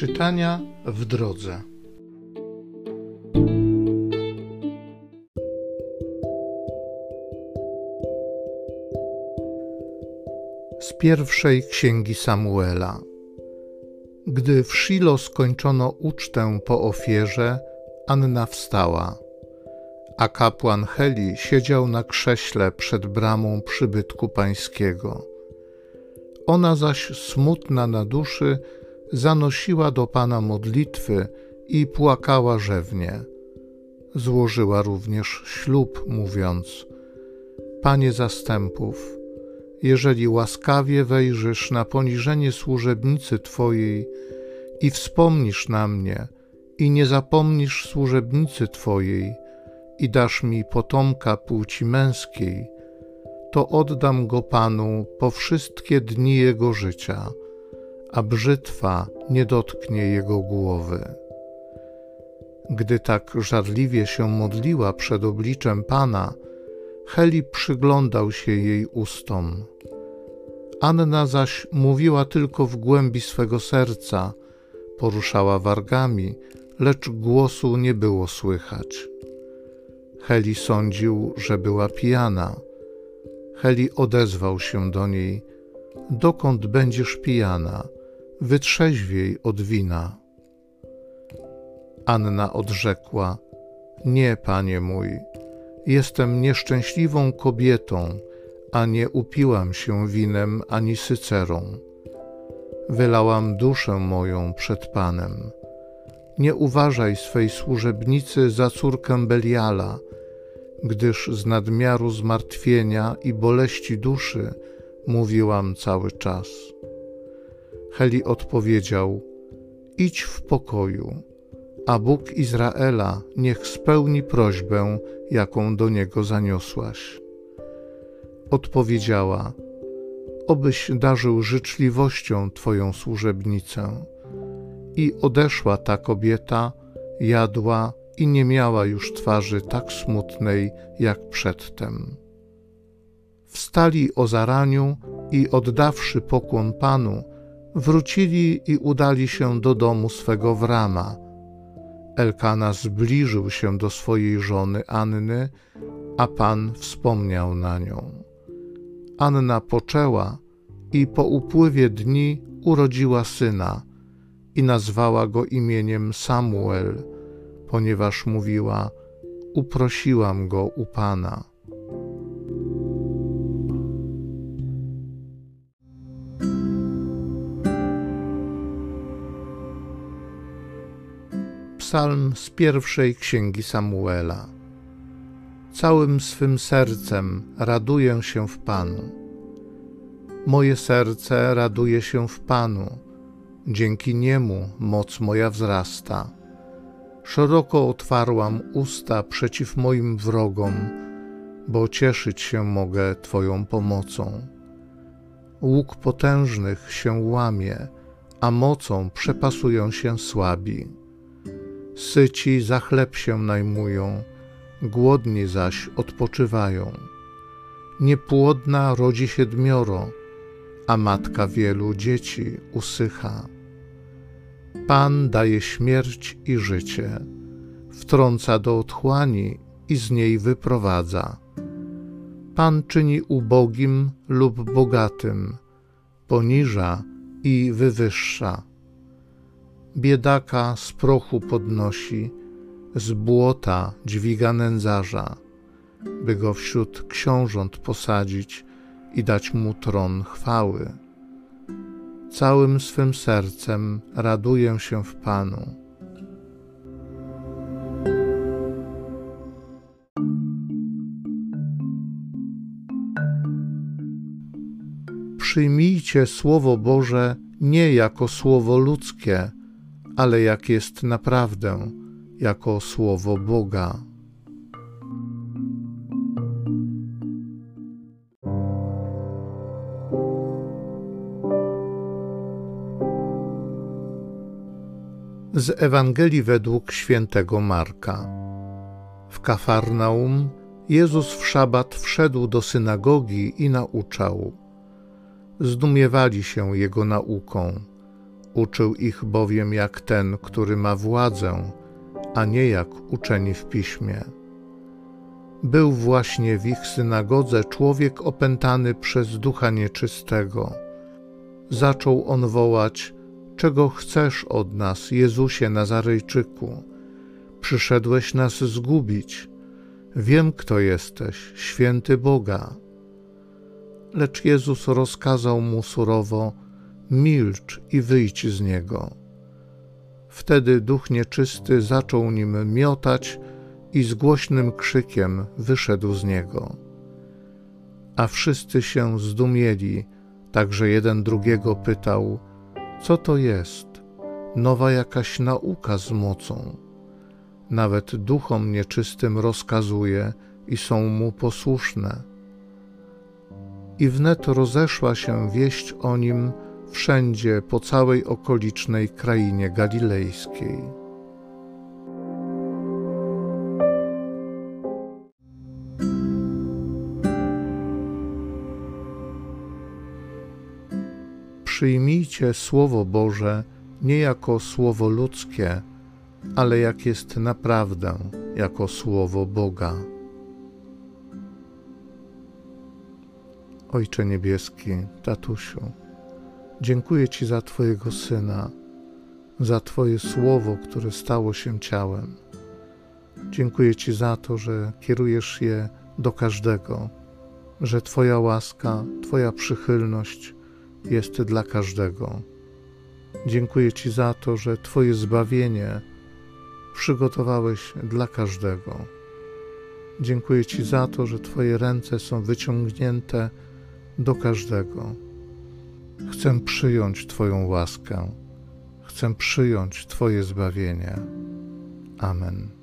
Czytania w drodze. Z pierwszej księgi Samuela. Gdy w Shilo skończono ucztę po ofierze, Anna wstała, a kapłan Heli siedział na krześle przed bramą przybytku pańskiego. Ona zaś smutna na duszy zanosiła do Pana modlitwy i płakała rzewnie. Złożyła również ślub, mówiąc: Panie zastępów, jeżeli łaskawie wejrzysz na poniżenie służebnicy Twojej i wspomnisz na mnie, i nie zapomnisz służebnicy Twojej, i dasz mi potomka płci męskiej, to oddam go Panu po wszystkie dni jego życia, a brzytwa nie dotknie jego głowy. Gdy tak żarliwie się modliła przed obliczem Pana, Heli przyglądał się jej ustom. Anna zaś mówiła tylko w głębi swego serca, poruszała wargami, lecz głosu nie było słychać. Heli sądził, że była pijana. Heli odezwał się do niej: Dokąd będziesz pijana? Wytrzeźwiej od wina. Anna odrzekła: Nie, panie mój, jestem nieszczęśliwą kobietą, a nie upiłam się winem ani sycerą. Wylałam duszę moją przed Panem. Nie uważaj swej służebnicy za córkę Beliala, gdyż z nadmiaru zmartwienia i boleści duszy mówiłam cały czas. Heli odpowiedział: Idź w pokoju, a Bóg Izraela niech spełni prośbę, jaką do niego zaniosłaś. Odpowiedziała: Obyś darzył życzliwością Twoją służebnicę. I odeszła ta kobieta, jadła i nie miała już twarzy tak smutnej jak przedtem. Wstali o zaraniu i oddawszy pokłon Panu, wrócili i udali się do domu swego w Rama. Elkana zbliżył się do swojej żony Anny, a Pan wspomniał na nią. Anna poczęła i po upływie dni urodziła syna i nazwała go imieniem Samuel, ponieważ mówiła: Uprosiłam go u Pana. Psalm z pierwszej księgi Samuela. Całym swym sercem raduję się w Panu. Moje serce raduje się w Panu, dzięki niemu moc moja wzrasta. Szeroko otwarłam usta przeciw moim wrogom, bo cieszyć się mogę Twoją pomocą. Łuk potężnych się łamie, a mocą przepasują się słabi. Syci za chleb się najmują, głodni zaś odpoczywają. Niepłodna rodzi siedmioro, a matka wielu dzieci usycha. Pan daje śmierć i życie, wtrąca do otchłani i z niej wyprowadza. Pan czyni ubogim lub bogatym, poniża i wywyższa. Biedaka z prochu podnosi, z błota dźwiga nędzarza, by go wśród książąt posadzić i dać mu tron chwały. Całym swym sercem raduję się w Panu. Przyjmijcie Słowo Boże nie jako słowo ludzkie, ale jak jest naprawdę, jako Słowo Boga. Z Ewangelii według świętego Marka. W Kafarnaum Jezus w szabat wszedł do synagogi i nauczał. Zdumiewali się jego nauką. Uczył ich bowiem jak ten, który ma władzę, a nie jak uczeni w piśmie. Był właśnie w ich synagodze człowiek opętany przez ducha nieczystego. Zaczął on wołać: Czego chcesz od nas, Jezusie Nazarejczyku? Przyszedłeś nas zgubić. Wiem, kto jesteś, święty Boga. Lecz Jezus rozkazał mu surowo: Milcz i wyjdź z niego. Wtedy duch nieczysty zaczął nim miotać i z głośnym krzykiem wyszedł z niego. A wszyscy się zdumieli, także jeden drugiego pytał: Co to jest? Nowa jakaś nauka z mocą. Nawet duchom nieczystym rozkazuje i są mu posłuszne. I wnet rozeszła się wieść o nim wszędzie po całej okolicznej krainie galilejskiej. Przyjmijcie Słowo Boże nie jako słowo ludzkie, ale jak jest naprawdę, jako Słowo Boga. Ojcze Niebieski, Tatusiu, dziękuję Ci za Twojego Syna, za Twoje Słowo, które stało się ciałem. Dziękuję Ci za to, że kierujesz je do każdego, że Twoja łaska, Twoja przychylność jest dla każdego. Dziękuję Ci za to, że Twoje zbawienie przygotowałeś dla każdego. Dziękuję Ci za to, że Twoje ręce są wyciągnięte do każdego. Chcę przyjąć Twoją łaskę, chcę przyjąć Twoje zbawienie. Amen.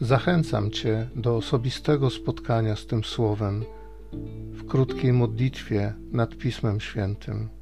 Zachęcam Cię do osobistego spotkania z tym Słowem w krótkiej modlitwie nad Pismem Świętym.